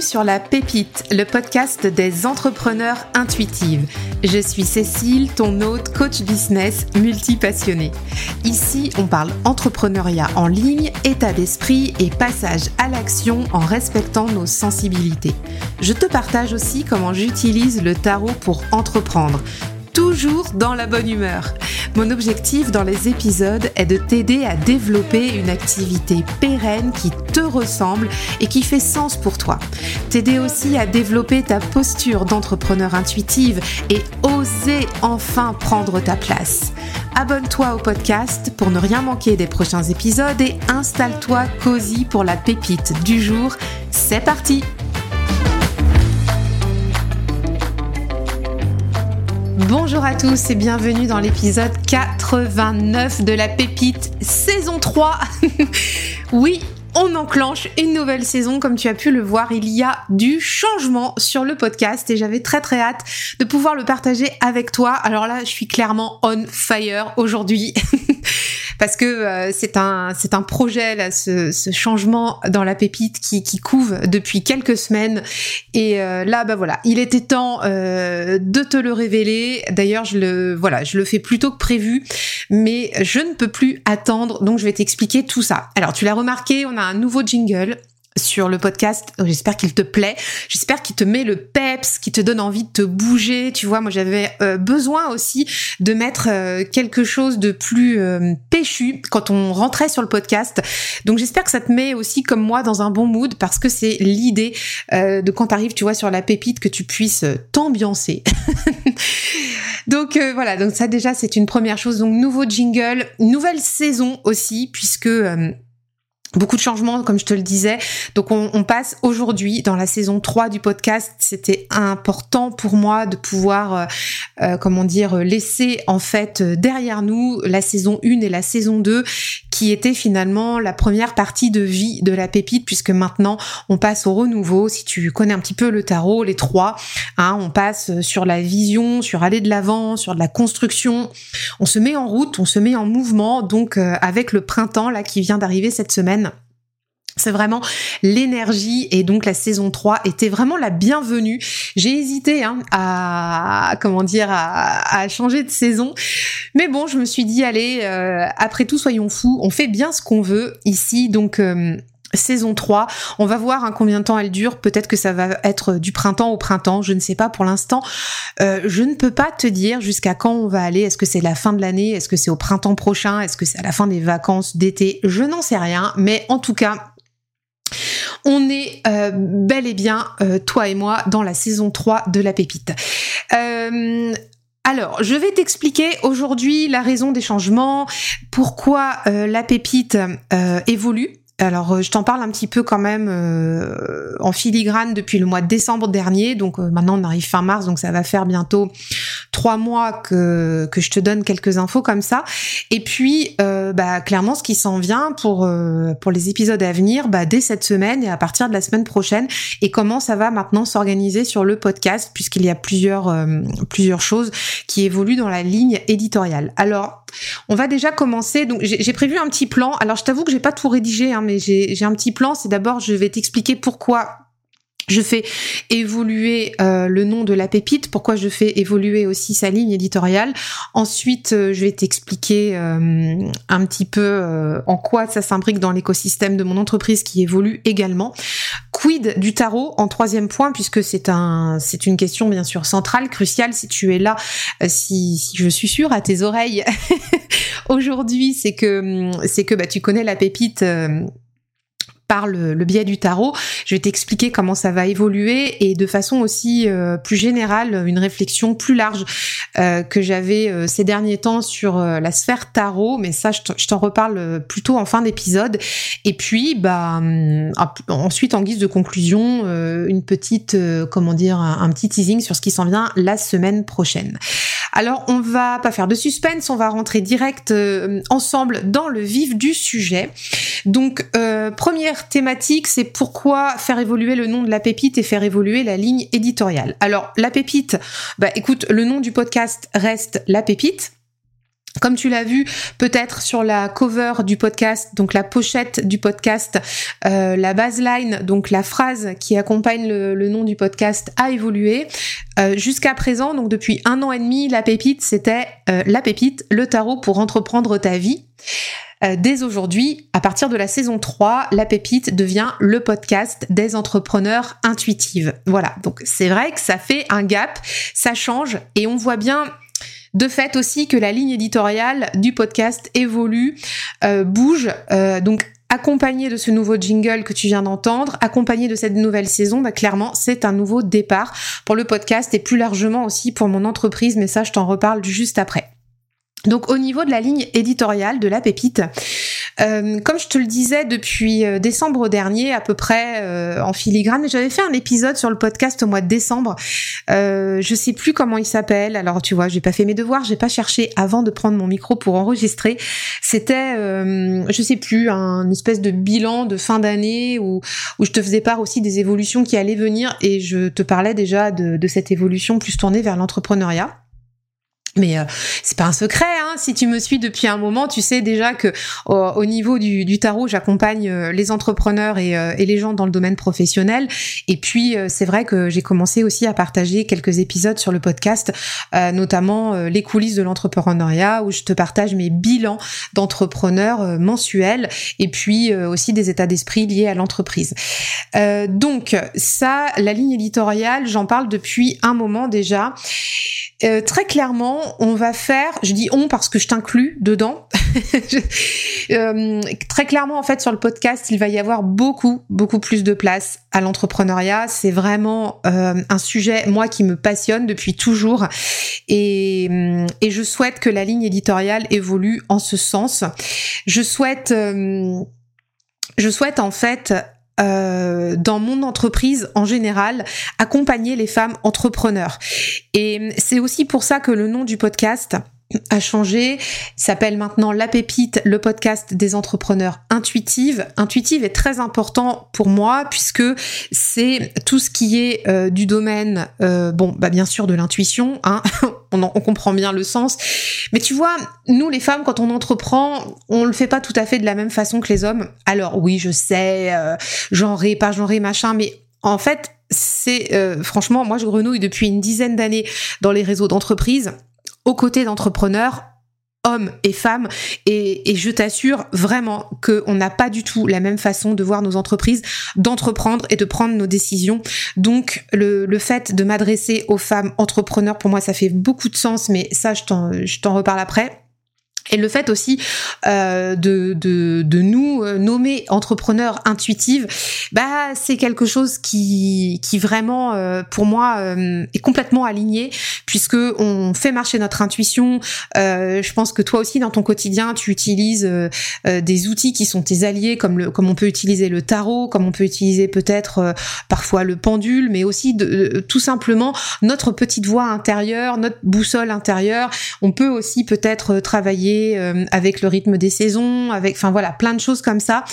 Sur La Pépite, le podcast des entrepreneurs intuitives. Je suis Cécile, ton hôte, coach business, multi-passionné. Ici, on parle entrepreneuriat en ligne, état d'esprit et passage à l'action en respectant nos sensibilités. Je te partage aussi comment j'utilise le tarot pour entreprendre toujours dans la bonne humeur. Mon objectif dans les épisodes est de t'aider à développer une activité pérenne qui te ressemble et qui fait sens pour toi. T'aider aussi à développer ta posture d'entrepreneur intuitive et oser enfin prendre ta place. Abonne-toi au podcast pour ne rien manquer des prochains épisodes et installe-toi cosy pour la pépite du jour. C'est parti! Bonjour à tous et bienvenue dans l'épisode 89 de la pépite saison 3. oui, on enclenche une nouvelle saison. Comme tu as pu le voir, il y a du changement sur le podcast et j'avais très très hâte de pouvoir le partager avec toi. Alors là, je suis clairement on fire aujourd'hui. parce que euh, c'est un c'est un projet là, ce, changement dans la pépite qui, qui couve depuis quelques semaines. Et euh, là bah voilà, il était temps euh, de te le révéler. D'ailleurs je le voilà, je le fais plus tôt que prévu, mais je ne peux plus attendre, donc je vais t'expliquer tout ça. Alors tu l'as remarqué, on a un nouveau jingle sur le podcast. J'espère qu'il te plaît. J'espère qu'il te met le peps, qu'il te donne envie de te bouger. Tu vois, moi j'avais euh, besoin aussi de mettre euh, quelque chose de plus euh, péchu quand on rentrait sur le podcast. Donc j'espère que ça te met aussi comme moi dans un bon mood parce que c'est l'idée de quand t'arrives, tu vois, sur la pépite que tu puisses t'ambiancer. donc voilà, donc ça déjà c'est une première chose. Donc nouveau jingle, nouvelle saison aussi puisque Beaucoup de changements, comme je te le disais. Donc on, passe aujourd'hui dans la saison 3 du podcast. C'était important pour moi de pouvoir, euh, euh comment dire, laisser en fait derrière nous la saison 1 et la saison 2 qui était finalement la première partie de vie de la pépite puisque maintenant on passe au renouveau. Si tu connais un petit peu le tarot, les trois, hein, on passe sur la vision, sur aller de l'avant, sur de la construction. On se met en route, on se met en mouvement. Donc euh, avec le printemps là qui vient d'arriver cette semaine, c'est vraiment l'énergie et donc la saison 3 était vraiment la bienvenue. J'ai hésité hein, à comment dire à, changer de saison, mais bon, je me suis dit allez, euh, après tout soyons fous, on fait bien ce qu'on veut ici, donc euh, saison 3. On va voir hein, combien de temps elle dure. Peut-être que ça va être du printemps au printemps. Je ne sais pas pour l'instant. Euh, je ne peux pas te dire jusqu'à quand on va aller. Est-ce que c'est la fin de l'année? Est-ce que c'est au printemps prochain? Est-ce que c'est à la fin des vacances d'été? Je n'en sais rien. Mais en tout cas, on est euh, bel et bien, euh, toi et moi, dans la saison 3 de la pépite. alors, je vais t'expliquer aujourd'hui la raison des changements, pourquoi la pépite évolue alors, euh, je t'en parle un petit peu quand même euh, en filigrane depuis le mois de décembre dernier. Donc euh, maintenant, on arrive fin mars, donc ça va faire bientôt trois mois que, que je te donne quelques infos comme ça. Et puis, bah, clairement, ce qui s'en vient pour pour les épisodes à venir, bah, dès cette semaine et à partir de la semaine prochaine, et comment ça va maintenant s'organiser sur le podcast, puisqu'il y a plusieurs plusieurs choses qui évoluent dans la ligne éditoriale. Alors, on va déjà commencer. Donc, j'ai prévu un petit plan. Alors, je t'avoue que j'ai pas tout rédigé, hein, mais j'ai un petit plan. C'est d'abord, je vais t'expliquer pourquoi je fais évoluer euh, le nom de la pépite, pourquoi je fais évoluer aussi sa ligne éditoriale. Ensuite, euh, je vais t'expliquer euh, un petit peu en quoi ça s'imbrique dans l'écosystème de mon entreprise qui évolue également. Quid du tarot en troisième point, puisque c'est un, c'est une question bien sûr centrale, cruciale. Si tu es là, si, si je suis sûre à tes oreilles aujourd'hui, c'est que c'est que bah, tu connais la pépite par le, biais du tarot. Je vais t'expliquer comment ça va évoluer et de façon aussi euh, plus générale, une réflexion plus large euh, que j'avais euh, ces derniers temps sur la sphère tarot, mais ça je t'en reparle plutôt en fin d'épisode. Et puis bah hum, ensuite en guise de conclusion, une petite comment dire un, petit teasing sur ce qui s'en vient la semaine prochaine. Alors on va pas faire de suspense, on va rentrer direct ensemble dans le vif du sujet. Donc première thématique, c'est pourquoi faire évoluer le nom de la pépite et faire évoluer la ligne éditoriale. Alors, la pépite, bah écoute, le nom du podcast reste la pépite. Comme tu l'as vu peut-être sur la cover du podcast, donc la pochette du podcast, euh, la baseline, donc la phrase qui accompagne le, nom du podcast a évolué. Euh, jusqu'à présent, donc depuis un an et demi, la pépite, c'était euh, la pépite, le tarot pour entreprendre ta vie. dès aujourd'hui, à partir de la saison 3, La Pépite devient le podcast des entrepreneurs intuitives. Voilà, donc c'est vrai que ça fait un gap, ça change et on voit bien de fait aussi que la ligne éditoriale du podcast évolue, euh, bouge. Euh, donc accompagné de ce nouveau jingle que tu viens d'entendre, accompagné de cette nouvelle saison, bah clairement c'est un nouveau départ pour le podcast et plus largement aussi pour mon entreprise, mais ça je t'en reparle juste après. Donc au niveau de la ligne éditoriale de la pépite, euh, comme je te le disais depuis euh, décembre dernier à peu près euh, en filigrane, j'avais fait un épisode sur le podcast au mois de décembre. Euh, je sais plus comment il s'appelle. Alors tu vois, j'ai pas fait mes devoirs, j'ai pas cherché avant de prendre mon micro pour enregistrer. C'était, je sais plus, un espèce de bilan de fin d'année où où je te faisais part aussi des évolutions qui allaient venir et je te parlais déjà de, de cette évolution plus tournée vers l'entrepreneuriat. Mais euh, c'est pas un secret, hein. si tu me suis depuis un moment, tu sais déjà que au, niveau du, tarot, j'accompagne euh, les entrepreneurs euh, et, les gens dans le domaine professionnel. Et puis c'est vrai que j'ai commencé aussi à partager quelques épisodes sur le podcast, notamment les coulisses de l'entrepreneuriat, où je te partage mes bilans d'entrepreneurs mensuels et puis aussi des états d'esprit liés à l'entreprise. donc ça, la ligne éditoriale, j'en parle depuis un moment déjà. Euh, très clairement, on va faire, je dis on parce que je t'inclus dedans. Euh, très clairement, en fait, sur le podcast, il va y avoir beaucoup, beaucoup plus de place à l'entrepreneuriat. C'est vraiment euh, un sujet, moi, qui me passionne depuis toujours. Et, et, je souhaite que la ligne éditoriale évolue en ce sens. Je souhaite... je souhaite en fait euh, dans mon entreprise en général, accompagner les femmes entrepreneurs. Et c'est aussi pour ça que le nom du podcast a changé, s'appelle maintenant La Pépite, le podcast des entrepreneurs intuitives. Intuitive est très important pour moi puisque c'est tout ce qui est euh, du domaine, euh, bon, bah bien sûr de l'intuition, hein, on, comprend bien le sens. Mais tu vois, nous les femmes, quand on entreprend, on le fait pas tout à fait de la même façon que les hommes. Alors oui, je sais, euh, genré, pas genré, machin, mais en fait, c'est euh, franchement, moi je grenouille depuis une dizaine d'années dans les réseaux d'entreprise aux côtés d'entrepreneurs hommes et femmes et, je t'assure vraiment qu'on n'a pas du tout la même façon de voir nos entreprises, d'entreprendre et de prendre nos décisions. Donc le, le fait de m'adresser aux femmes entrepreneurs, pour moi ça fait beaucoup de sens, mais ça je t'en reparle après. Et le fait aussi euh, de, de, nous euh, nommer entrepreneurs intuitives, bah c'est quelque chose qui, qui vraiment euh, pour moi est complètement aligné puisque on fait marcher notre intuition. je pense que toi aussi dans ton quotidien tu utilises des outils qui sont tes alliés comme le comme on peut utiliser le tarot, comme on peut utiliser peut-être parfois le pendule, mais aussi tout simplement notre petite voix intérieure, notre boussole intérieure. On peut aussi peut-être travailler euh, avec le rythme des saisons, avec, enfin voilà, plein de choses comme ça.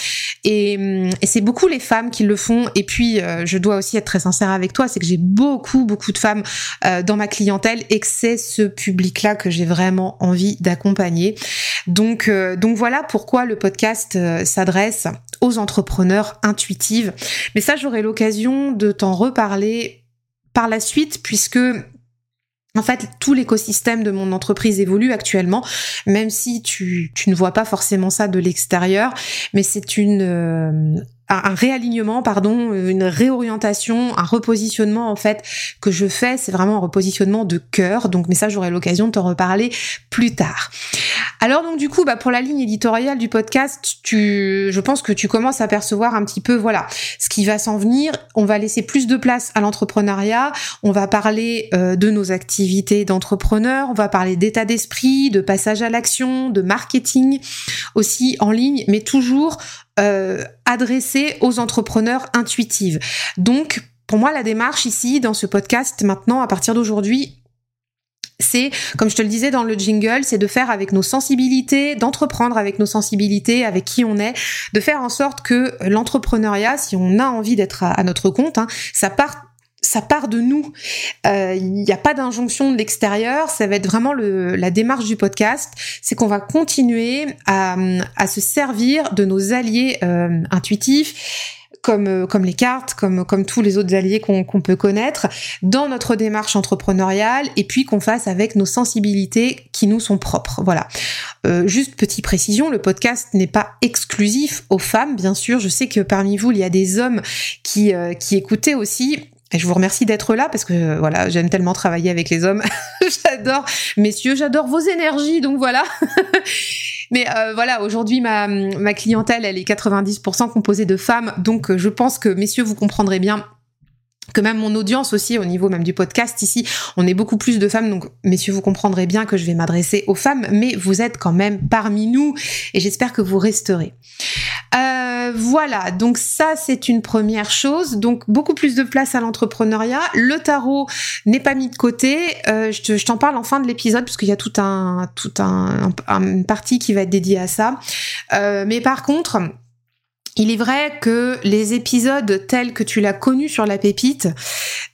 Et, euh, c'est beaucoup les femmes qui le font. Et puis, euh, je dois aussi être très sincère avec toi, c'est que j'ai beaucoup, beaucoup de femmes dans ma clientèle et que c'est ce public-là que j'ai vraiment envie d'accompagner. Donc, donc voilà pourquoi le podcast s'adresse aux entrepreneurs intuitives. Mais ça, j'aurai l'occasion de t'en reparler par la suite puisque en fait, tout l'écosystème de mon entreprise évolue actuellement, même si tu, ne vois pas forcément ça de l'extérieur, mais c'est une euh, un réalignement, pardon, une réorientation, un repositionnement en fait que je fais. C'est vraiment un repositionnement de cœur. Donc, mais ça, j'aurai l'occasion de t'en reparler plus tard. Alors donc du coup, bah, pour la ligne éditoriale du podcast, tu, je pense que tu commences à percevoir un petit peu, voilà, ce qui va s'en venir. On va laisser plus de place à l'entrepreneuriat. On va parler euh, de nos activités d'entrepreneur. On va parler d'état d'esprit, de passage à l'action, de marketing aussi en ligne, mais toujours euh, adressé aux entrepreneurs intuitives. Donc, pour moi, la démarche ici, dans ce podcast, maintenant, à partir d'aujourd'hui, c'est, comme je te le disais dans le jingle, c'est de faire avec nos sensibilités, d'entreprendre avec nos sensibilités, avec qui on est, de faire en sorte que l'entrepreneuriat, si on a envie d'être à, notre compte, hein, ça part ça part de nous. Il n'y a pas d'injonction de l'extérieur. Ça va être vraiment la démarche du podcast. C'est qu'on va continuer à, se servir de nos alliés intuitifs comme, euh, comme les cartes, comme, tous les autres alliés qu'on peut connaître, dans notre démarche entrepreneuriale, et puis qu'on fasse avec nos sensibilités qui nous sont propres. Voilà. Euh, juste petite précision, le podcast n'est pas exclusif aux femmes, bien sûr. Je sais que parmi vous, il y a des hommes euh, qui écoutaient aussi. Et je vous remercie d'être là parce que voilà, j'aime tellement travailler avec les hommes. j'adore, messieurs, j'adore vos énergies, donc voilà. Mais euh, voilà, aujourd'hui, ma, ma clientèle, elle est 90% composée de femmes. Donc, euh, je pense que, messieurs, vous comprendrez bien que même mon audience aussi au niveau même du podcast ici, on est beaucoup plus de femmes, donc messieurs vous comprendrez bien que je vais m'adresser aux femmes, mais vous êtes quand même parmi nous et j'espère que vous resterez. Euh, voilà, donc ça c'est une première chose, donc beaucoup plus de place à l'entrepreneuriat. Le tarot n'est pas mis de côté, euh, je t'en parle en fin de l'épisode parce qu'il y a tout un, tout un, une partie qui va être dédiée à ça. Euh, mais par contre, il est vrai que les épisodes tels que tu l'as connu sur la pépite,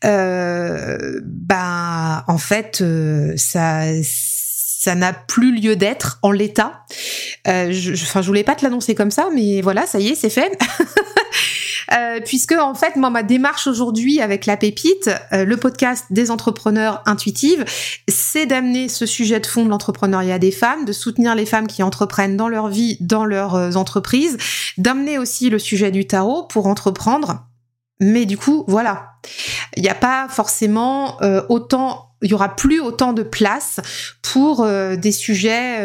euh, bah en fait euh, ça ça n'a plus lieu d'être en l'état. Euh, je, enfin, je voulais pas te l'annoncer comme ça, mais voilà, ça y est, c'est fait. Euh, puisque en fait, moi, ma démarche aujourd'hui avec la pépite, euh, le podcast des entrepreneurs intuitives, c'est d'amener ce sujet de fond de l'entrepreneuriat des femmes, de soutenir les femmes qui entreprennent dans leur vie, dans leurs euh, entreprises, d'amener aussi le sujet du tarot pour entreprendre. Mais du coup, voilà, il n'y a pas forcément autant, il y aura plus autant de place pour des sujets.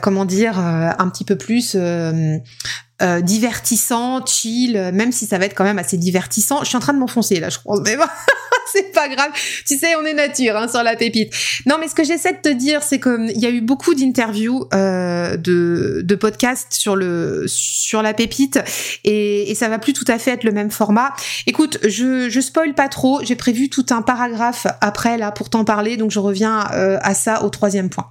comment dire, un petit peu plus divertissant, chill, même si ça va être quand même assez divertissant. Je suis en train de m'enfoncer là, je crois, mais bon, c'est pas grave. Tu sais, on est nature hein, sur la pépite. Non, mais ce que j'essaie de te dire, c'est qu'il y a eu beaucoup d'interviews, euh, de, de podcasts sur le sur la pépite, et, et ça va plus tout à fait être le même format. Écoute, je je spoil pas trop. J'ai prévu tout un paragraphe après là pour t'en parler, donc je reviens euh, à ça au troisième point.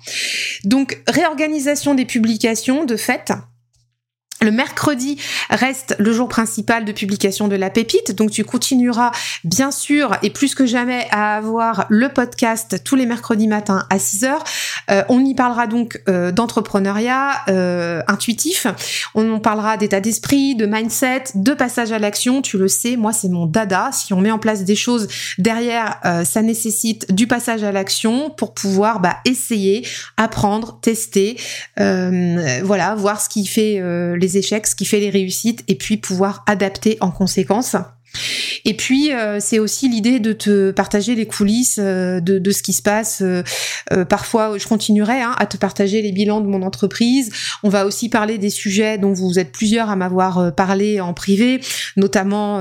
Donc réorganisation des publications de fait. Le mercredi reste le jour principal de publication de la pépite, donc tu continueras bien sûr et plus que jamais à avoir le podcast tous les mercredis matins à 6 heures. Euh, on y parlera donc euh, d'entrepreneuriat euh, intuitif, on en parlera d'état d'esprit, de mindset, de passage à l'action, tu le sais, moi c'est mon dada, si on met en place des choses derrière, ça nécessite du passage à l'action pour pouvoir bah, essayer, apprendre, tester, voilà, voir ce qui fait les échecs, ce qui fait les réussites, et puis pouvoir adapter en conséquence. Et puis euh, c'est aussi l'idée de te partager les coulisses euh, de, ce qui se passe. Euh, parfois, je continuerai hein, à te partager les bilans de mon entreprise. On va aussi parler des sujets dont vous êtes plusieurs à m'avoir parlé en privé, notamment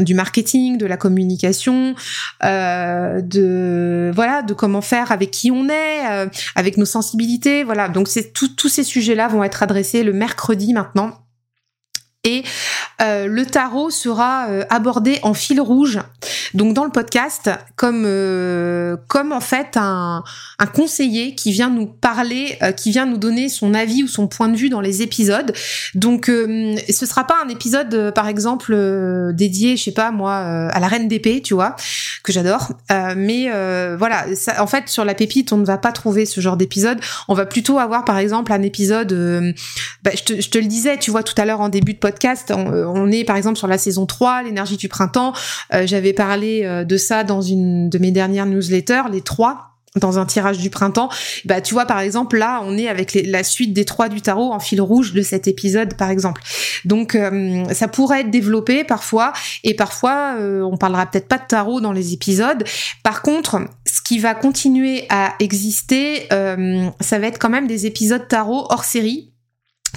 du marketing, de la communication, de voilà, de comment faire avec qui on est, avec nos sensibilités. Voilà, donc tous ces sujets-là vont être adressés le mercredi maintenant et euh, le tarot sera euh, abordé en fil rouge, donc dans le podcast, comme euh, comme en fait un, un, conseiller qui vient nous parler, qui vient nous donner son avis ou son point de vue dans les épisodes. Donc ce sera pas un épisode, par exemple, dédié, je sais pas moi, à la reine d'épée, tu vois, que j'adore. mais voilà, ça, en fait sur la pépite, on ne va pas trouver ce genre d'épisode. On va plutôt avoir par exemple un épisode, bah, je, te, je te le disais, tu vois tout à l'heure en début de podcast euh, est par exemple sur la saison 3, l'énergie du printemps. Euh, j'avais parlé euh, de ça dans une de mes dernières newsletters, les trois dans un tirage du printemps. Bah tu vois par exemple là on est avec la suite des trois du tarot en fil rouge de cet épisode par exemple. Donc ça pourrait être développé parfois et parfois on parlera peut-être pas de tarot dans les épisodes. Par contre ce qui va continuer à exister ça va être quand même des épisodes tarot hors série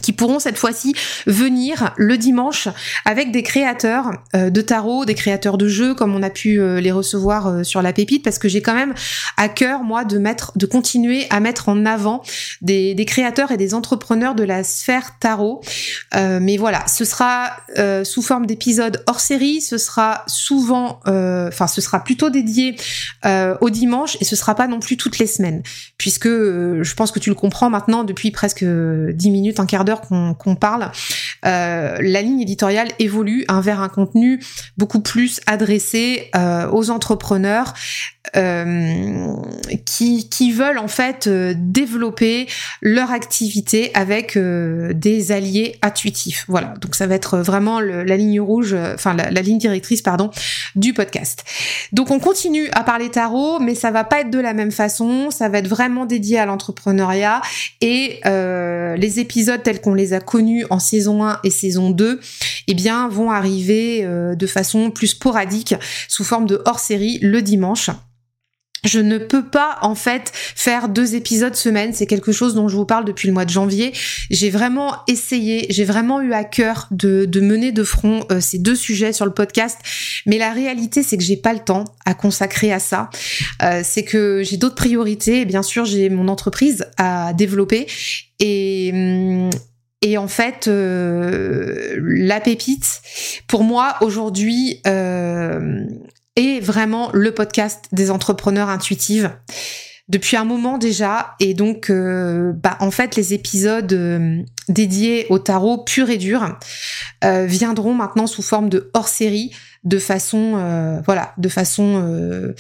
qui pourront cette fois-ci venir le dimanche avec des créateurs euh, de tarot, des créateurs de jeux comme on a pu euh, les recevoir euh, sur la pépite parce que j'ai quand même à cœur moi de mettre de continuer à mettre en avant des, créateurs et des entrepreneurs de la sphère tarot. mais voilà, ce sera sous forme d'épisodes hors série, ce sera souvent enfin ce sera plutôt dédié au dimanche et ce sera pas non plus toutes les semaines puisque je pense que tu le comprends maintenant depuis presque 10 minutes, un quart qu'on parle, euh, la ligne éditoriale évolue vers un contenu beaucoup plus adressé euh, aux entrepreneurs euh, qui, veulent en fait développer leur activité avec des alliés intuitifs. Voilà, donc ça va être vraiment la ligne rouge, enfin la, la, ligne directrice pardon du podcast. Donc on continue à parler tarot, mais ça va pas être de la même façon. Ça va être vraiment dédié à l'entrepreneuriat et les épisodes tels qu'on les a connus en saison 1 et saison 2, eh bien vont arriver de façon plus sporadique sous forme de hors-série le dimanche. Je ne peux pas en fait faire deux épisodes semaine, c'est quelque chose dont je vous parle depuis le mois de janvier. J'ai vraiment essayé, j'ai vraiment eu à cœur de, de mener de front euh, ces deux sujets sur le podcast, mais la réalité c'est que j'ai pas le temps à consacrer à ça. Euh, c'est que j'ai d'autres priorités, et bien sûr j'ai mon entreprise à développer et hum, et en fait, euh, la pépite, pour moi aujourd'hui, euh, est vraiment le podcast des entrepreneurs intuitives depuis un moment déjà. Et donc euh, bah en fait les épisodes euh, dédiés au tarot pur et dur viendront maintenant sous forme de hors-série de façon voilà de façon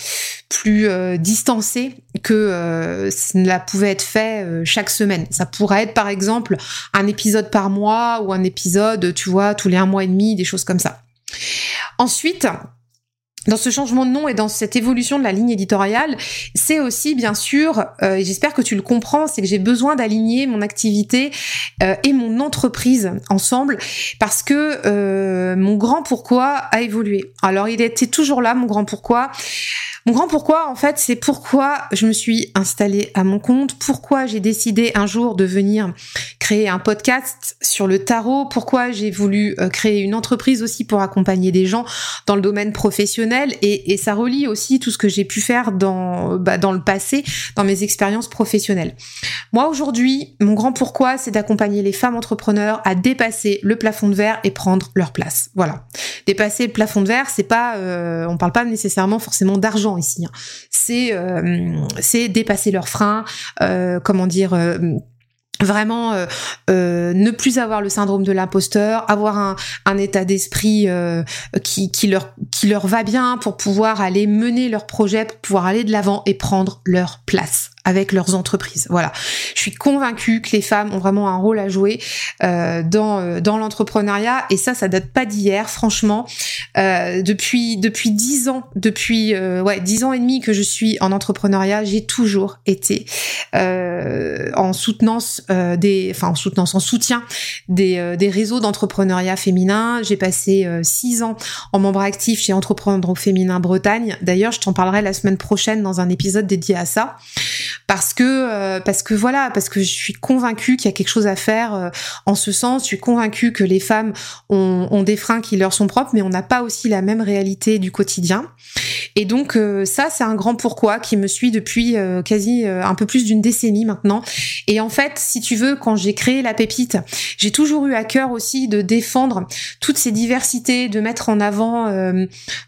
plus distancée que cela pouvait être fait chaque semaine. Ça pourrait être par exemple un épisode par mois ou un épisode tu vois tous les un mois et demi des choses comme ça. Ensuite dans ce changement de nom et dans cette évolution de la ligne éditoriale, c'est aussi bien sûr, euh, et j'espère que tu le comprends, c'est que j'ai besoin d'aligner mon activité euh, et mon entreprise ensemble parce que euh, mon grand pourquoi a évolué. Alors il était toujours là, mon grand pourquoi. Mon grand pourquoi, en fait, c'est pourquoi je me suis installée à mon compte, pourquoi j'ai décidé un jour de venir créer un podcast sur le tarot, pourquoi j'ai voulu créer une entreprise aussi pour accompagner des gens dans le domaine professionnel et, ça relie aussi tout ce que j'ai pu faire dans, bah, dans le passé, dans mes expériences professionnelles. Moi, aujourd'hui, mon grand pourquoi, c'est d'accompagner les femmes entrepreneurs à dépasser le plafond de verre et prendre leur place. Voilà. Dépasser le plafond de verre, c'est pas, euh, on parle pas nécessairement forcément d'argent ici. Hein. C'est euh, c'est dépasser leurs freins, euh, comment dire euh, vraiment ne plus avoir le syndrome de l'imposteur, avoir un, état d'esprit leur, qui leur va bien pour pouvoir aller mener leur projet, pour pouvoir aller de l'avant et prendre leur place avec leurs entreprises. Voilà. Je suis convaincue que les femmes ont vraiment un rôle à jouer euh, dans euh, dans l'entrepreneuriat et ça, ça date pas d'hier. Franchement, euh, depuis depuis dix ans, depuis ouais dix ans et demi que je suis en entrepreneuriat, j'ai toujours été en soutenance des, enfin en soutenance, en soutien des des réseaux d'entrepreneuriat féminin. J'ai passé six ans en membre actif chez Entreprendre au féminin Bretagne. D'ailleurs, je t'en parlerai la semaine prochaine dans un épisode dédié à ça parce que euh, parce que voilà parce que je suis convaincue qu'il y a quelque chose à faire euh, en ce sens. Je suis convaincue que les femmes ont, des freins qui leur sont propres, mais on n'a pas aussi la même réalité du quotidien. Et donc euh, ça c'est un grand pourquoi qui me suit depuis quasi un peu plus d'une décennie maintenant. Et en fait, si tu veux, quand j'ai créé la pépite, j'ai toujours eu à cœur aussi de défendre toutes ces diversités, de mettre en avant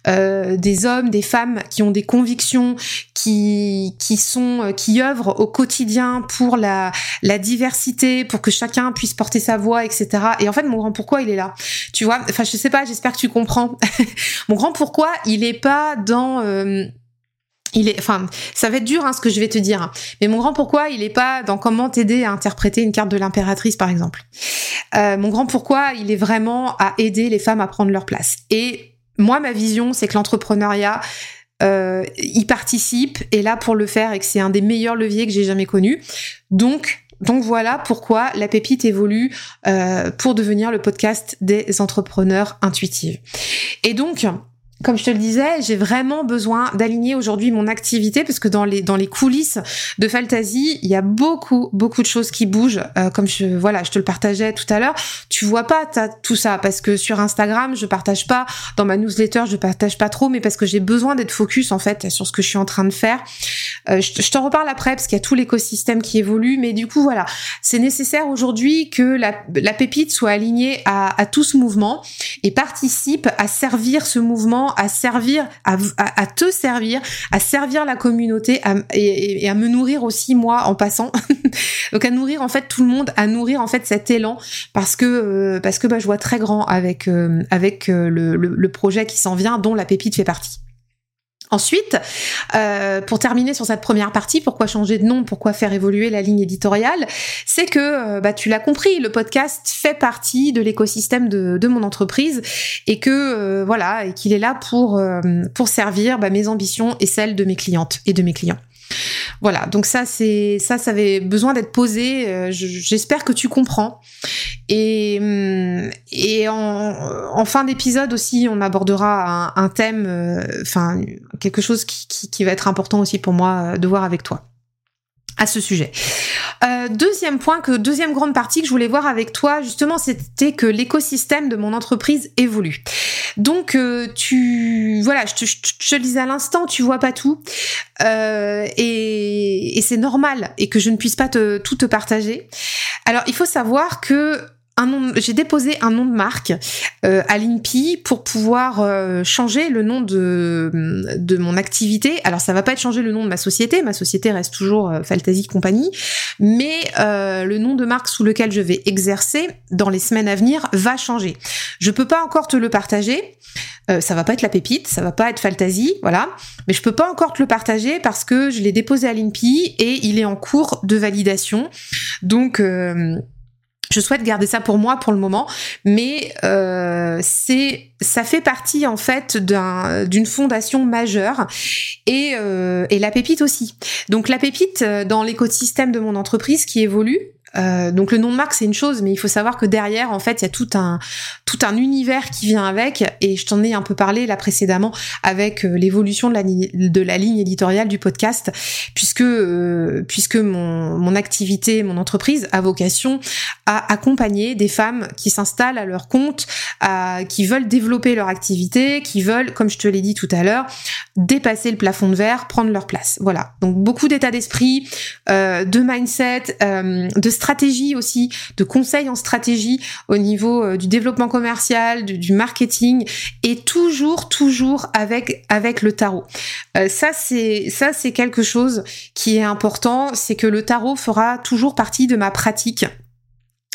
des hommes, des femmes qui ont des convictions, qui qui sont qui au quotidien pour la, la diversité, pour que chacun puisse porter sa voix, etc. Et en fait, mon grand pourquoi, il est là. Tu vois, enfin, je sais pas, j'espère que tu comprends. mon grand pourquoi, il est pas dans... Euh, il est, enfin, ça va être dur hein, ce que je vais te dire, mais mon grand pourquoi, il est pas dans comment t'aider à interpréter une carte de l'impératrice, par exemple. Euh, mon grand pourquoi, il est vraiment à aider les femmes à prendre leur place. Et moi, ma vision, c'est que l'entrepreneuriat, euh, y participe et là pour le faire et que c'est un des meilleurs leviers que j'ai jamais connu. Donc donc voilà pourquoi la pépite évolue euh, pour devenir le podcast des entrepreneurs intuitifs. Et donc comme je te le disais, j'ai vraiment besoin d'aligner aujourd'hui mon activité parce que dans les dans les coulisses de Fantasy, il y a beaucoup beaucoup de choses qui bougent. Euh, comme je voilà, je te le partageais tout à l'heure. Tu vois pas tout ça parce que sur Instagram, je partage pas. Dans ma newsletter, je partage pas trop, mais parce que j'ai besoin d'être focus en fait sur ce que je suis en train de faire. Euh, je, t'en reparle après parce qu'il y a tout l'écosystème qui évolue, mais du coup voilà, c'est nécessaire aujourd'hui que la, la pépite soit alignée à tout ce mouvement et participe à servir ce mouvement à servir, à, te servir, à servir la communauté et, à me nourrir aussi moi en passant. Donc à nourrir en fait tout le monde, à nourrir en fait cet élan parce que euh, parce que bah, je vois très grand avec euh, avec le, le projet qui s'en vient dont la pépite fait partie. Ensuite, euh, pour terminer sur cette première partie, pourquoi changer de nom, pourquoi faire évoluer la ligne éditoriale, c'est que, euh, bah, tu l'as compris, le podcast fait partie de l'écosystème de, mon entreprise et que, euh, voilà, et qu'il est là pour, pour servir bah, mes ambitions et celles de mes clientes et de mes clients. Voilà, donc ça c'est ça, ça avait besoin d'être posé. Euh, j'espère que tu comprends. Et, hum, et en, fin d'épisode aussi, on abordera un, thème, euh, enfin quelque chose qui, va être important aussi pour moi de voir avec toi à ce sujet. Euh, deuxième point, que deuxième grande partie que je voulais voir avec toi, justement, c'était que l'écosystème de mon entreprise évolue. Donc, euh, tu, voilà, je te, je le à l'instant, tu vois pas tout, euh, et, et c'est normal, et que je ne puisse pas te, tout te partager. Alors, il faut savoir que j'ai déposé un nom de marque euh, à l'INPI pour pouvoir euh, changer le nom de, de mon activité. Alors ça va pas être changer le nom de ma société, ma société reste toujours euh, Fantasy Company, mais le nom de marque sous lequel je vais exercer dans les semaines à venir va changer. Je peux pas encore te le partager. ça va pas être la pépite, ça va pas être Fantasy, voilà. Mais je peux pas encore te le partager parce que je l'ai déposé à l'INPI et il est en cours de validation. Donc je souhaite garder ça pour moi pour le moment, mais euh, c'est ça fait partie en fait d'une fondation majeure et, euh, et la pépite aussi. Donc la pépite euh, dans l'écosystème de mon entreprise qui évolue, euh, donc le nom de marque c'est une chose, mais il faut savoir que derrière en fait il y a tout un tout un univers qui vient avec et je t'en ai un peu parlé là précédemment avec euh, l'évolution de la, de la ligne éditoriale du podcast puisque euh, puisque mon, mon activité mon entreprise a vocation à accompagner des femmes qui s'installent à leur compte, qui veulent développer leur activité, qui veulent comme je te l'ai dit tout à l'heure dépasser le plafond de verre, prendre leur place. Voilà donc beaucoup d'état d'esprit, de mindset, de stratégie aussi, de conseils en stratégie au niveau euh, du développement commercial, du, marketing, et toujours, toujours avec avec le tarot. Euh, ça c'est ça c'est quelque chose qui est important, c'est que le tarot fera toujours partie de ma pratique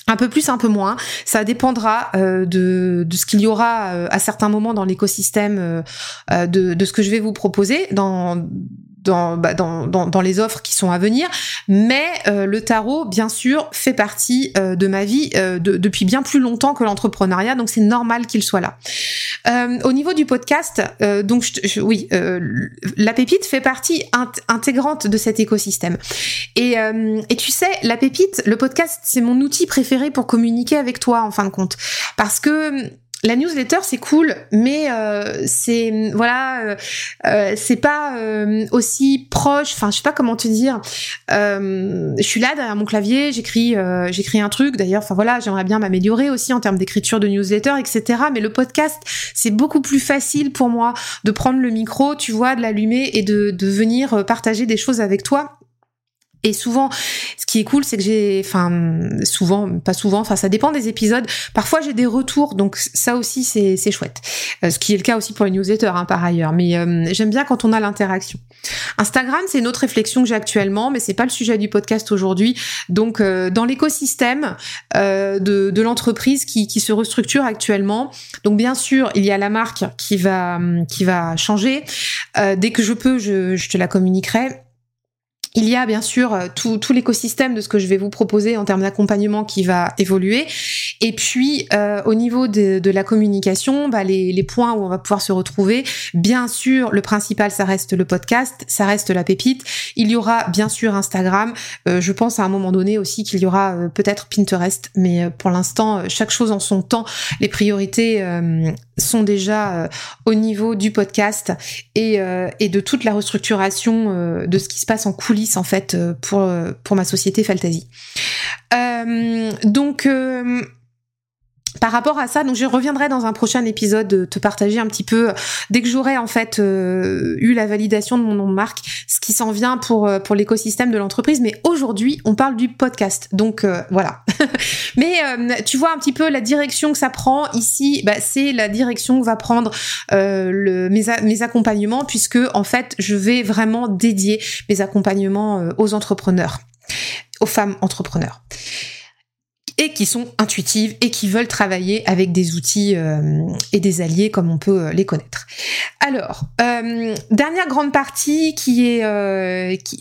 un peu plus, un peu moins. Ça dépendra euh, de, de, ce qu'il y aura à certains moments dans l'écosystème de, de, ce que je vais vous proposer dans bah, dans, dans, dans, les offres qui sont à venir. Mais euh, le tarot, bien sûr, fait partie euh, de ma vie euh, depuis bien plus longtemps que l'entrepreneuriat, donc c'est normal qu'il soit là. au niveau du podcast, donc je, oui, la pépite fait partie intégrante de cet écosystème. Et, et tu sais, la pépite, le podcast, c'est mon outil préféré pour communiquer avec toi en fin de compte, parce que la newsletter c'est cool, mais euh, c'est voilà, euh, euh, c'est pas aussi proche. Enfin, je sais pas comment te dire. je suis là derrière mon clavier, j'écris, j'écris un truc. D'ailleurs, enfin voilà, j'aimerais bien m'améliorer aussi en termes d'écriture de newsletter, etc. Mais le podcast, c'est beaucoup plus facile pour moi de prendre le micro, tu vois, de l'allumer et de, de venir partager des choses avec toi et souvent, ce qui est cool, c'est que j'ai, enfin, souvent, pas souvent, enfin, ça dépend des épisodes. Parfois, j'ai des retours, donc ça aussi, c'est, c'est chouette. Euh, ce qui est le cas aussi pour les newsletters, hein, par ailleurs. Mais euh, j'aime bien quand on a l'interaction. Instagram, c'est une autre réflexion que j'ai actuellement, mais c'est pas le sujet du podcast aujourd'hui. Donc, euh, dans l'écosystème de, de l'entreprise qui, qui se restructure actuellement, donc bien sûr, il y a la marque qui va qui va changer. dès que je peux, je, je te la communiquerai. Il y a bien sûr euh, tout, tout l'écosystème de ce que je vais vous proposer en termes d'accompagnement qui va évoluer. Et puis euh, au niveau de, de, la communication, bah, les, les, points où on va pouvoir se retrouver, bien sûr, le principal, ça reste le podcast, ça reste la pépite. Il y aura bien sûr Instagram. Euh, je pense à un moment donné aussi qu'il y aura peut-être Pinterest, mais pour l'instant, chaque chose en son temps. Les priorités sont déjà au niveau du podcast et, et de toute la restructuration de ce qui se passe en coulisses en fait euh, pour, euh, pour ma société Fantasy. Euh, donc par rapport à ça, donc je reviendrai dans un prochain épisode te partager un petit peu dès que j'aurai en fait eu la validation de mon nom de marque, ce qui s'en vient pour l'écosystème de l'entreprise. Mais aujourd'hui, on parle du podcast, donc voilà. Mais tu vois un petit peu la direction que ça prend ici, bah, c'est la direction que va prendre mes, mes accompagnements, puisque en fait, je vais vraiment dédier mes accompagnements aux entrepreneurs, aux femmes entrepreneurs et qui sont intuitives et qui veulent travailler avec des outils euh, et des alliés comme on peut euh, les connaître. Alors, euh, dernière grande partie qui est,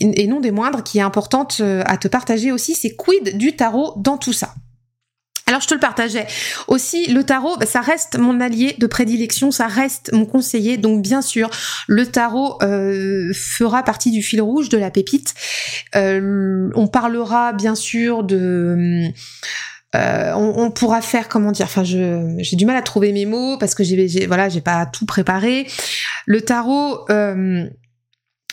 et non des moindres, qui est importante à te partager aussi, c'est quid du tarot dans tout ça? Alors je te le partageais. Aussi, le tarot, ça reste mon allié de prédilection, ça reste mon conseiller. Donc bien sûr, le tarot euh, fera partie du fil rouge de la pépite. Euh, on parlera bien sûr de... Euh, on, pourra faire comment dire enfin je j'ai du mal à trouver mes mots parce que j'ai voilà j'ai pas tout préparé le tarot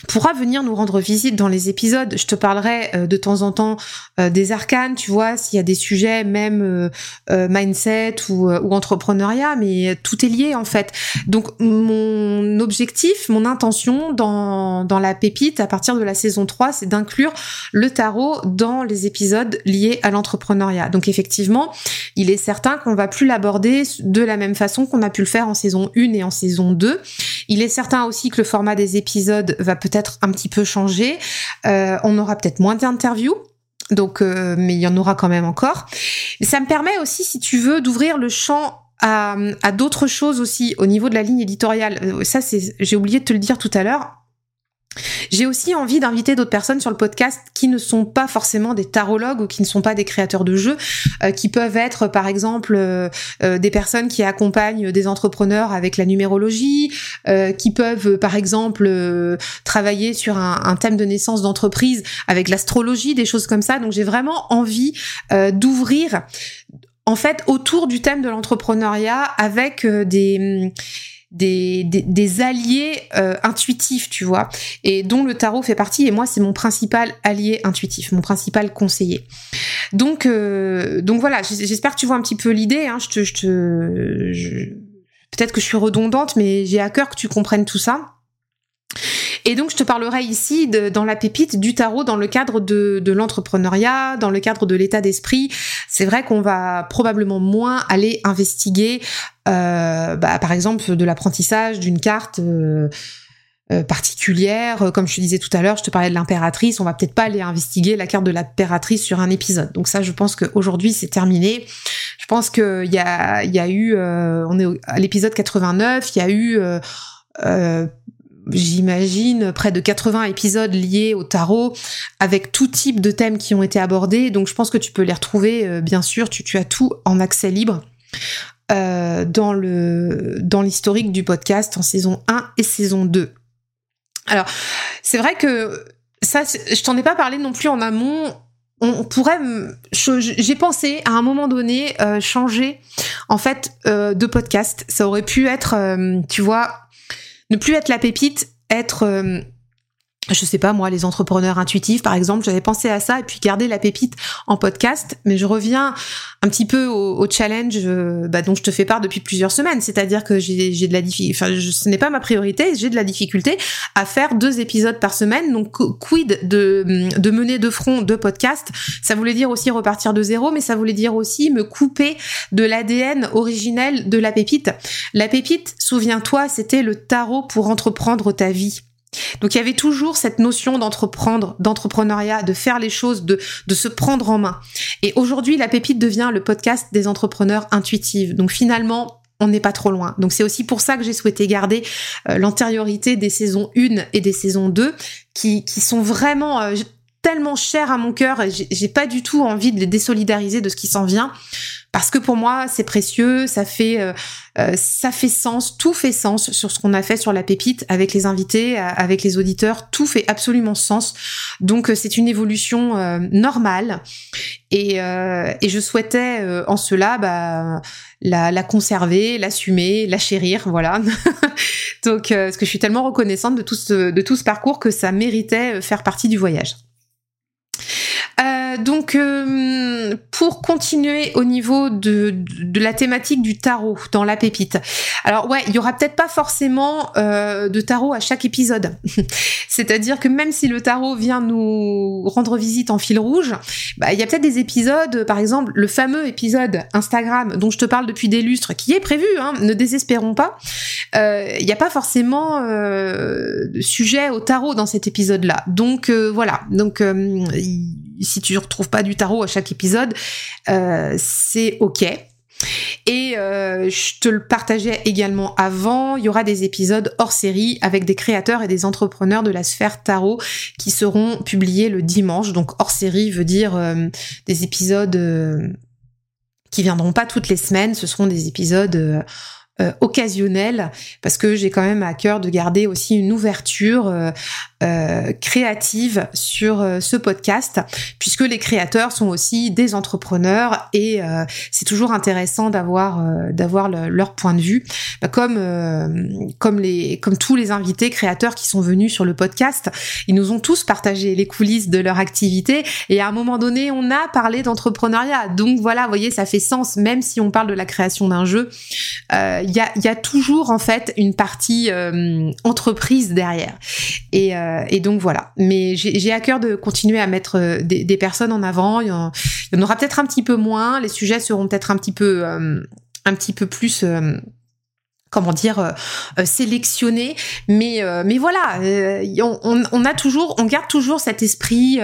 pourra venir nous rendre visite dans les épisodes. Je te parlerai euh, de temps en temps euh, des arcanes, tu vois, s'il y a des sujets même euh, mindset ou, entrepreneuriat, mais tout est lié en fait. Donc mon objectif, mon intention dans, dans la pépite à partir de la saison 3, c'est d'inclure le tarot dans les épisodes liés à l'entrepreneuriat. Donc effectivement, il est certain qu'on va plus l'aborder de la même façon qu'on a pu le faire en saison 1 et en saison 2. Il est certain aussi que le format des épisodes va peut-être un petit peu changé. Euh, on aura peut-être moins d'interviews. Donc, euh, mais il y en aura quand même encore. Ça me permet aussi, si tu veux, d'ouvrir le champ à, à d'autres choses aussi au niveau de la ligne éditoriale. Euh, ça, c'est, j'ai oublié de te le dire tout à l'heure. J'ai aussi envie d'inviter d'autres personnes sur le podcast qui ne sont pas forcément des tarologues ou qui ne sont pas des créateurs de jeux, euh, qui peuvent être par exemple euh, euh, des personnes qui accompagnent des entrepreneurs avec la numérologie, qui peuvent par exemple travailler sur un, un, thème de naissance d'entreprise avec l'astrologie, des choses comme ça. Donc j'ai vraiment envie d'ouvrir en fait autour du thème de l'entrepreneuriat avec des des, alliés euh, intuitifs, tu vois, et dont le tarot fait partie. Et moi, c'est mon principal allié intuitif, mon principal conseiller. Donc, euh, donc voilà, j'espère que tu vois un petit peu l'idée. Hein. Peut-être que je suis redondante, mais j'ai à cœur que tu comprennes tout ça. Et donc, je te parlerai ici de, dans la pépite du tarot dans le cadre de, de l'entrepreneuriat, dans le cadre de l'état d'esprit. C'est vrai qu'on va probablement moins aller investiguer, euh, bah, par exemple, de l'apprentissage d'une carte. Euh, euh particulière, comme je te disais tout à l'heure, je te parlais de l'impératrice, on va peut-être pas aller investiguer la carte de l'impératrice sur un épisode. Donc ça, je pense qu'aujourd'hui c'est terminé. Je pense qu'il y a, y a eu, euh, on est à l'épisode 89, il y a eu euh, j'imagine, près de 80 épisodes liés au tarot, avec tout type de thèmes qui ont été abordés. Donc je pense que tu peux les retrouver, euh, bien sûr, tu, as tout en accès libre. Euh, dans le dans l'historique du podcast en saison 1 et saison 2. Alors, c'est vrai que ça, je t'en ai pas parlé non plus en amont. On pourrait, j'ai pensé à un moment donné euh, changer en fait de podcast. Ça aurait pu être, tu vois, ne plus être la pépite, être euh, je sais pas moi, les entrepreneurs intuitifs par exemple, j'avais pensé à ça et puis garder la pépite en podcast, mais je reviens un petit peu au, challenge euh, bah, dont je te fais part depuis plusieurs semaines, c'est-à-dire que j'ai de la difficulté, enfin ce n'est pas ma priorité, j'ai de la difficulté à faire deux épisodes par semaine, donc quid de, de mener de front deux podcasts, ça voulait dire aussi repartir de zéro, mais ça voulait dire aussi me couper de l'ADN originel de la pépite. La pépite, souviens-toi, c'était le tarot pour entreprendre ta vie. Donc il y avait toujours cette notion d'entreprendre, d'entrepreneuriat, de faire les choses, de, se prendre en main. Et aujourd'hui, la pépite devient le podcast des entrepreneurs intuitifs. Donc finalement, on n'est pas trop loin. Donc c'est aussi pour ça que j'ai souhaité garder euh, l'antériorité des saisons 1 et des saisons 2 qui, qui sont vraiment euh, tellement chères à mon cœur et j'ai pas du tout envie de les désolidariser de ce qui s'en vient parce que pour moi c'est précieux, ça fait euh, euh, ça fait sens, tout fait sens sur ce qu'on a fait sur la pépite avec les invités, euh, avec les auditeurs, tout fait absolument sens. Donc c'est une évolution normale et, et je souhaitais en cela bah, la, la conserver, l'assumer, la chérir, voilà. Donc parce que je suis tellement reconnaissante de tout ce, de tout ce parcours que ça méritait faire partie du voyage. Donc, euh, pour continuer au niveau de, de, la thématique du tarot dans la pépite. Alors ouais, il y aura peut-être pas forcément euh, de tarot à chaque épisode. C'est-à-dire que même si le tarot vient nous rendre visite en fil rouge, bah, il y a peut-être des épisodes, par exemple le fameux épisode Instagram dont je te parle depuis des lustres, qui est prévu, hein, ne désespérons pas. Il n'y a pas forcément de sujet au tarot dans cet épisode-là. Donc voilà. Donc si tu ne retrouves pas du tarot à chaque épisode, euh, c'est ok. Et euh, je te le partageais également avant, il y aura des épisodes hors série avec des créateurs et des entrepreneurs de la sphère tarot qui seront publiés le dimanche. Donc hors série veut dire euh, des épisodes qui viendront pas toutes les semaines, ce seront des épisodes occasionnels parce que j'ai quand même à cœur de garder aussi une ouverture euh, créative sur euh, ce podcast, puisque les créateurs sont aussi des entrepreneurs et euh, c'est toujours intéressant d'avoir d'avoir leur point de vue, bah, comme comme les comme tous les invités créateurs qui sont venus sur le podcast, ils nous ont tous partagé les coulisses de leur activité et à un moment donné, on a parlé d'entrepreneuriat. Donc voilà, vous voyez, ça fait sens, même si on parle de la création d'un jeu, y a il y a toujours en fait une partie entreprise derrière et euh, et donc voilà. Mais j'ai à cœur de continuer à mettre euh, des, personnes en avant. Il y en, aura peut-être un petit peu moins. Les sujets seront peut-être un petit peu, euh, un petit peu plus comment dire euh, sélectionnés mais mais voilà on, on, a toujours on garde toujours cet esprit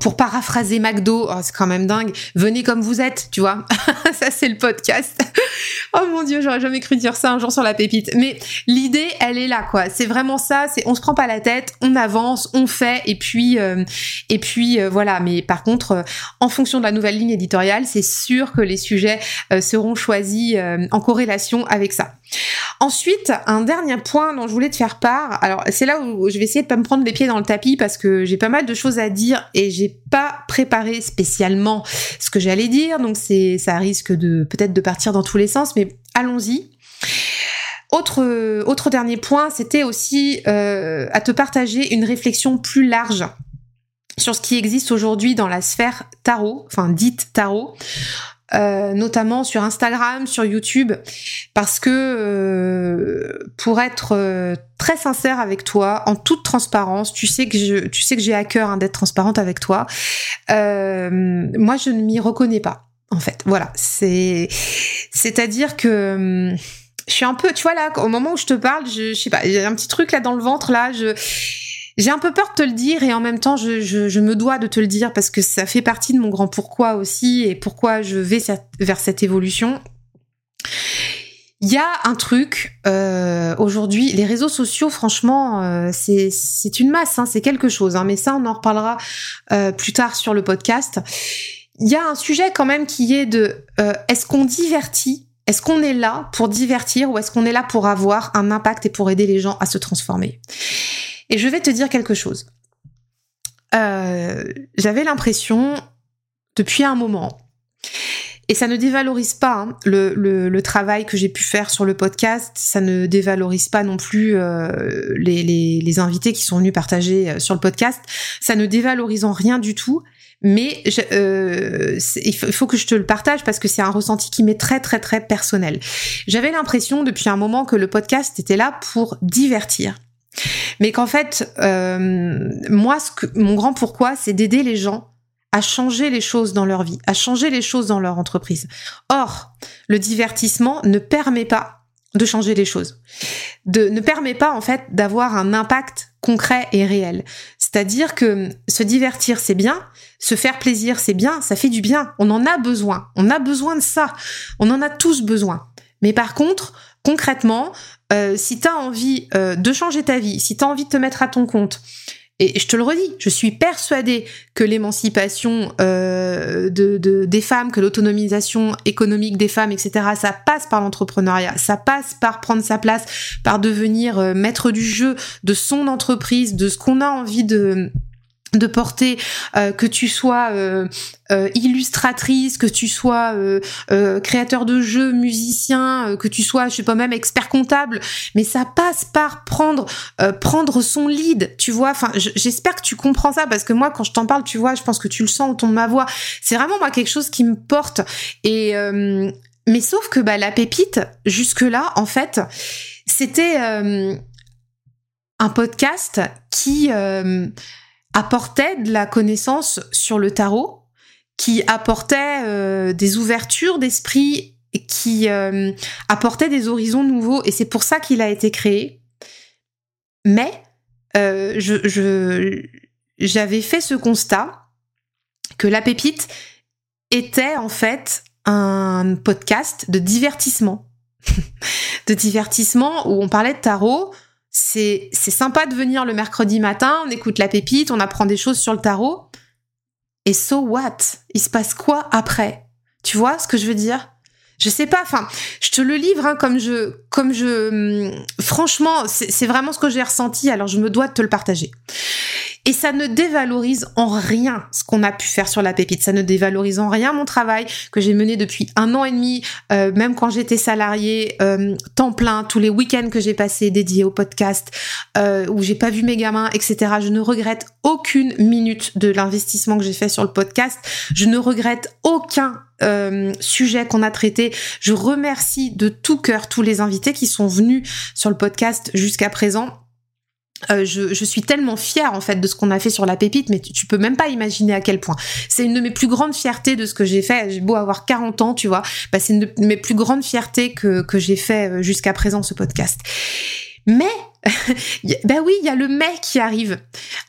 pour paraphraser McDo, oh, c'est quand même dingue, venez comme vous êtes, tu vois. ça c'est le podcast. oh mon dieu, j'aurais jamais cru dire ça un jour sur la pépite. Mais l'idée, elle est là quoi. C'est vraiment ça, c'est on se prend pas la tête, on avance, on fait et puis euh, et puis euh, voilà, mais par contre euh, en fonction de la nouvelle ligne éditoriale, c'est sûr que les sujets seront choisis en corrélation avec ça. Ensuite, un dernier point dont je voulais te faire part. Alors, c'est là où je vais essayer de pas me prendre les pieds dans le tapis parce que j'ai pas mal de choses à dire et j'ai pas préparé spécialement ce que j'allais dire. Donc, c'est, ça risque de, peut-être de partir dans tous les sens, mais allons-y. Autre, dernier point, c'était aussi euh, à te partager une réflexion plus large sur ce qui existe aujourd'hui dans la sphère tarot, enfin dite tarot, euh, notamment sur Instagram, sur YouTube, parce que euh, pour être euh, très sincère avec toi, en toute transparence, tu sais que je, tu sais que j'ai à cœur hein, d'être transparente avec toi. moi, je ne m'y reconnais pas. En fait, voilà, c'est, c'est-à-dire que je suis un peu, tu vois là, au moment où je te parle, je, je sais pas, j'ai un petit truc là dans le ventre là, je j'ai un peu peur de te le dire et en même temps, je, me dois de te le dire parce que ça fait partie de mon grand pourquoi aussi et pourquoi je vais vers cette évolution. Il y a un truc euh, aujourd'hui, les réseaux sociaux, franchement, euh, c'est une masse, hein, c'est quelque chose. Hein, mais ça, on en reparlera euh, plus tard sur le podcast. Il y a un sujet quand même qui est de est-ce qu'on divertit? Est-ce qu'on est là pour divertir ou est-ce qu'on est là pour avoir un impact et pour aider les gens à se transformer? Et je vais te dire quelque chose. Euh, j'avais l'impression, depuis un moment, et ça ne dévalorise pas hein, le, le, travail que j'ai pu faire sur le podcast, ça ne dévalorise pas non plus euh, les, les, les, invités qui sont venus partager euh, sur le podcast, ça ne dévalorise en rien du tout, mais euh, il faut que je te le partage parce que c'est un ressenti qui m'est très très très personnel. J'avais l'impression depuis un moment que le podcast était là pour divertir, mais qu'en fait, euh, moi, mon grand pourquoi, c'est d'aider les gens à changer les choses dans leur vie, à changer les choses dans leur entreprise. Or, le divertissement ne permet pas de changer les choses, ne permet pas en fait d'avoir un impact concret et réel. C'est-à-dire que se divertir, c'est bien, se faire plaisir, c'est bien, ça fait du bien, on en a besoin, on a besoin de ça, on en a tous besoin. Mais par contre, concrètement, euh, si tu as envie euh, de changer ta vie, si tu as envie de te mettre à ton compte, et je te le redis, je suis persuadée que l'émancipation euh, de, des femmes, que l'autonomisation économique des femmes, etc., ça passe par l'entrepreneuriat, ça passe par prendre sa place, par devenir maître du jeu de son entreprise, de ce qu'on a envie de de porter euh, que tu sois euh, euh, illustratrice, que tu sois créateur de jeux, musicien, que tu sois, je sais pas même expert comptable, mais ça passe par prendre prendre son lead, tu vois. Enfin, j'espère que tu comprends ça parce que moi, quand je t'en parle, tu vois, je pense que tu le sens au ton de ma voix. C'est vraiment moi quelque chose qui me porte. Et mais sauf que bah la pépite jusque là, en fait, c'était un podcast qui apportait de la connaissance sur le tarot, qui apportait euh, des ouvertures d'esprit, qui euh, apportait des horizons nouveaux, et c'est pour ça qu'il a été créé. Mais euh, je, j'avais fait ce constat que la pépite était en fait un podcast de divertissement. de divertissement où on parlait de tarot, c'est sympa de venir le mercredi matin, on écoute la pépite, on apprend des choses sur le tarot. Et so what? Il se passe quoi après? Tu vois ce que je veux dire? Je sais pas, enfin, je te le livre hein, comme je, comme je, hum, franchement, c'est vraiment ce que j'ai ressenti. Alors je me dois de te le partager. Et ça ne dévalorise en rien ce qu'on a pu faire sur la pépite. Ça ne dévalorise en rien mon travail que j'ai mené depuis un an et demi, euh, même quand j'étais salariée, euh, temps plein, tous les week-ends que j'ai passés dédiés au podcast, euh, où j'ai pas vu mes gamins, etc. Je ne regrette aucune minute de l'investissement que j'ai fait sur le podcast. Je ne regrette aucun euh, sujet qu'on a traité. Je remercie de tout cœur tous les invités qui sont venus sur le podcast jusqu'à présent euh, je, je, suis tellement fière en fait de ce qu'on a fait sur la pépite, mais tu, peux même pas imaginer à quel point. C'est une de mes plus grandes fiertés de ce que j'ai fait. J'ai beau avoir 40 ans, tu vois, bah, c'est une de mes plus grandes fiertés que, que j'ai fait euh, jusqu'à présent ce podcast. Mais, bah oui, il y a le mais qui arrive.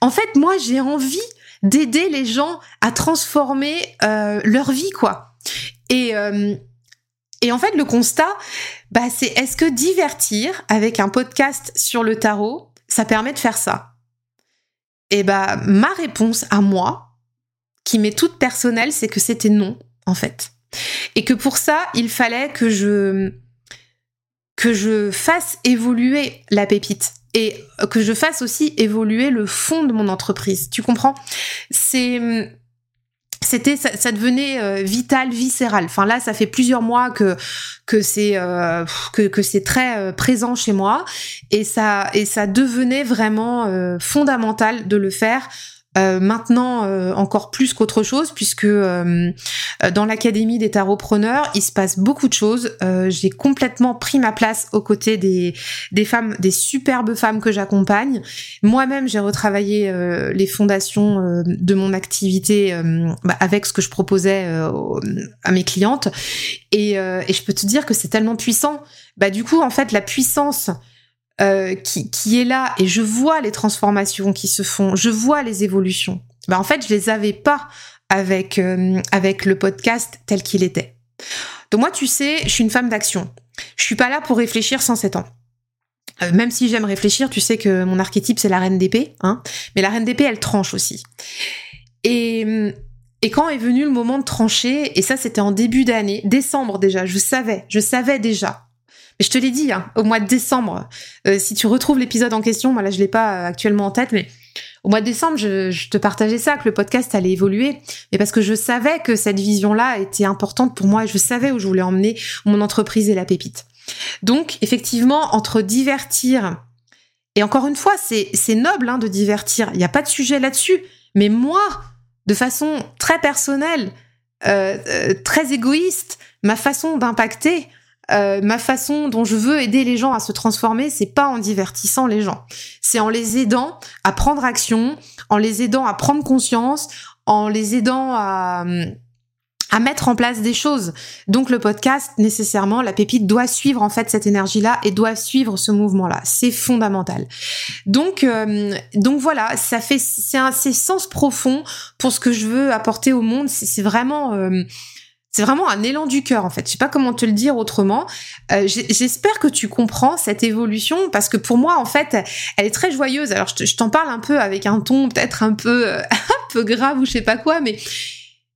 En fait, moi, j'ai envie d'aider les gens à transformer euh, leur vie, quoi. Et euh, et en fait, le constat, bah, c'est est-ce que divertir avec un podcast sur le tarot, ça permet de faire ça? Et bah, ma réponse à moi, qui m'est toute personnelle, c'est que c'était non, en fait. Et que pour ça, il fallait que je, que je fasse évoluer la pépite et que je fasse aussi évoluer le fond de mon entreprise. Tu comprends? C'est, c'était ça, devenait euh, vital viscéral. Enfin là ça fait plusieurs mois que que c'est euh, que, que c'est très euh, présent chez moi. Et ça et ça devenait vraiment fondamental de le faire euh, maintenant euh, encore plus qu'autre chose puisque euh, dans l'académie des tarotpreneurs il se passe beaucoup de choses. J'ai complètement pris ma place aux côtés des des femmes des superbes femmes que j'accompagne. Moi-même j'ai retravaillé les fondations de mon activité bah, avec ce que je proposais à mes clientes. Et, et je peux te dire que c'est tellement puissant. Bah du coup en fait la puissance euh, qui, qui est là et je vois les transformations qui se font, je vois les évolutions. Ben, en fait, je les avais pas avec euh, avec le podcast tel qu'il était. Donc moi, tu sais, je suis une femme d'action. Je suis pas là pour réfléchir sans 7 ans. Euh, même si j'aime réfléchir, tu sais que mon archétype c'est la reine d'épée, hein. Mais la reine d'épée, elle tranche aussi. Et et quand est venu le moment de trancher, et ça c'était en début d'année, décembre déjà, je savais, je savais déjà je te l'ai dit, hein, au mois de décembre, euh, si tu retrouves l'épisode en question, moi là je l'ai pas euh, actuellement en tête, mais au mois de décembre, je, te partageais ça, que le podcast allait évoluer, mais parce que je savais que cette vision-là était importante pour moi et je savais où je voulais emmener mon entreprise et la pépite. Donc, effectivement, entre divertir, et encore une fois, c'est noble hein, de divertir, il n'y a pas de sujet là-dessus, mais moi, de façon très personnelle, euh, très égoïste, ma façon d'impacter, euh, ma façon dont je veux aider les gens à se transformer, c'est pas en divertissant les gens. C'est en les aidant à prendre action, en les aidant à prendre conscience, en les aidant à, à mettre en place des choses. Donc le podcast, nécessairement, la pépite doit suivre en fait cette énergie-là et doit suivre ce mouvement-là. C'est fondamental. Donc euh, donc voilà, ça fait c'est un c'est sens profond pour ce que je veux apporter au monde. C'est vraiment euh, c'est vraiment un élan du cœur en fait. Je sais pas comment te le dire autrement. Euh, J'espère que tu comprends cette évolution parce que pour moi en fait, elle est très joyeuse. Alors je t'en parle un peu avec un ton peut-être un peu euh, un peu grave ou je sais pas quoi, mais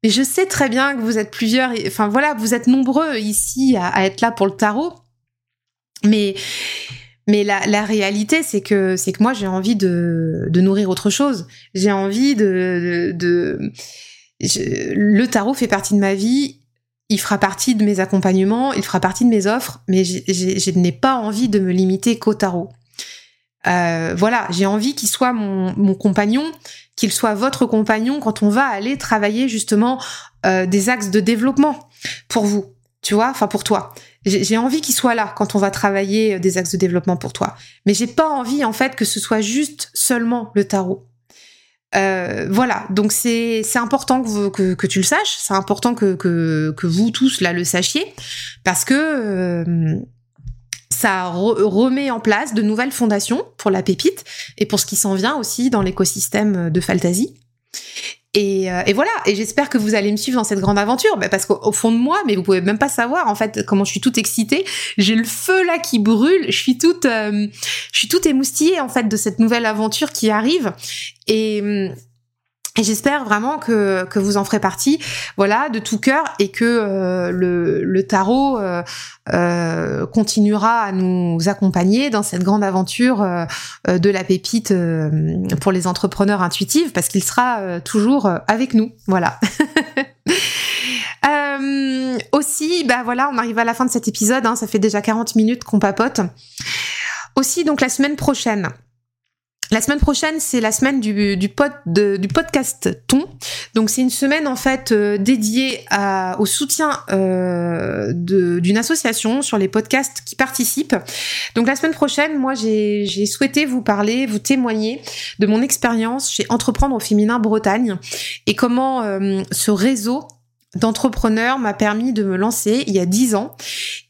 je sais très bien que vous êtes plusieurs. Enfin voilà, vous êtes nombreux ici à, être là pour le tarot. Mais Mais la, la réalité, c'est que c'est que moi j'ai envie de, de nourrir autre chose. J'ai envie de, de, le tarot fait partie de ma vie. Il fera partie de mes accompagnements, il fera partie de mes offres, mais je n'ai pas envie de me limiter qu'au tarot. Euh, voilà, j'ai envie qu'il soit mon, compagnon, qu'il soit votre compagnon quand on va aller travailler justement euh, des axes de développement pour vous, tu vois, enfin pour toi. J'ai envie qu'il soit là quand on va travailler des axes de développement pour toi. Mais j'ai pas envie en fait que ce soit juste seulement le tarot. Euh, voilà, donc c'est important que, tu le saches, c'est important que, que, que, vous tous là le sachiez, parce que euh, ça remet en place de nouvelles fondations pour la pépite et pour ce qui s'en vient aussi dans l'écosystème de Fantasy. Euh, et, voilà, et j'espère que vous allez me suivre dans cette grande aventure, bah, parce qu'au fond de moi, mais vous pouvez même pas savoir en fait comment je suis toute excitée. J'ai le feu là qui brûle, je suis toute, euh, émoustillée en fait de cette nouvelle aventure qui arrive. Et hum, et j'espère vraiment que, que vous en ferez partie, voilà, de tout cœur, et que euh, le, le, tarot euh, euh, continuera à nous accompagner dans cette grande aventure euh, de la pépite euh, pour les entrepreneurs intuitifs, parce qu'il sera toujours avec nous, voilà. aussi, bah voilà, on arrive à la fin de cet épisode, hein, ça fait déjà 40 minutes qu'on papote. Aussi, donc la semaine prochaine, la semaine prochaine, c'est la semaine du, podcast Ton. Donc c'est une semaine en fait euh, dédiée au soutien euh, d'une association sur les podcasts qui participent. Donc la semaine prochaine, moi j'ai souhaité vous parler, vous témoigner de mon expérience chez Entreprendre au féminin Bretagne et comment euh, ce réseau d'entrepreneurs m'a permis de me lancer il y a dix ans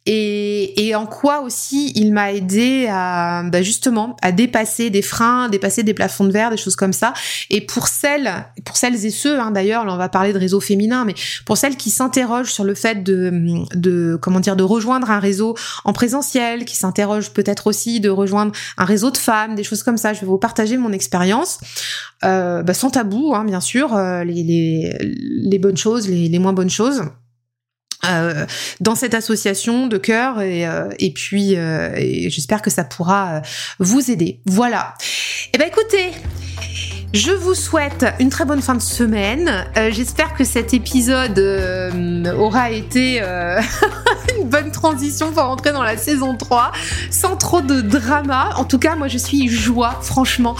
et, et en quoi aussi il m'a aidé à bah justement à dépasser des freins, dépasser des plafonds de verre, des choses comme ça. Et pour celles, pour celles et ceux, hein, d'ailleurs, là on va parler de réseau féminin, mais pour celles qui s'interrogent sur le fait de, de comment dire, de rejoindre un réseau en présentiel, qui s'interrogent peut-être aussi de rejoindre un réseau de femmes, des choses comme ça. Je vais vous partager mon expérience, euh, bah, sans tabou, hein, bien sûr, euh, les, les, les bonnes choses, les, les moins bonnes choses. Euh, dans cette association de cœur et, euh, puis euh, j'espère que ça pourra vous aider. Voilà. Eh ben écoutez, je vous souhaite une très bonne fin de semaine. Euh, j'espère que cet épisode euh, aura été euh, une bonne transition pour rentrer dans la saison 3 sans trop de drama. En tout cas, moi je suis joie, franchement,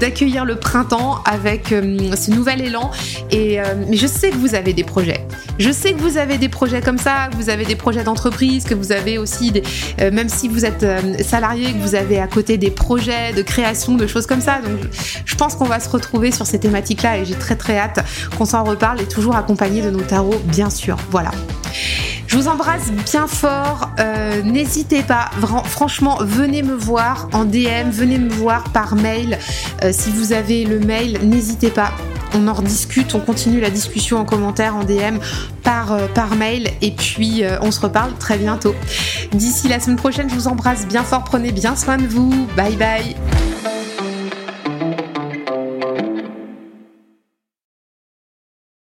d'accueillir le printemps avec ce nouvel élan. Et mais je sais que vous avez des projets. Je sais que vous avez des projets comme ça, que vous avez des projets d'entreprise, que vous avez aussi des, même si vous êtes salarié, que vous avez à côté des projets de création, de choses comme ça. Donc je pense pense qu'on va se retrouver sur ces thématiques-là et j'ai très très hâte qu'on s'en reparle et toujours accompagné de nos tarots, bien sûr. Voilà. Je vous embrasse bien fort. Euh, n'hésitez pas, franchement, venez me voir en DM, venez me voir par mail. Euh, si vous avez le mail, n'hésitez pas. On en rediscute, on continue la discussion en commentaire, en DM, par, euh, par mail. Et puis, on se reparle très bientôt. D'ici la semaine prochaine, je vous embrasse bien fort. Prenez bien soin de vous. Bye bye.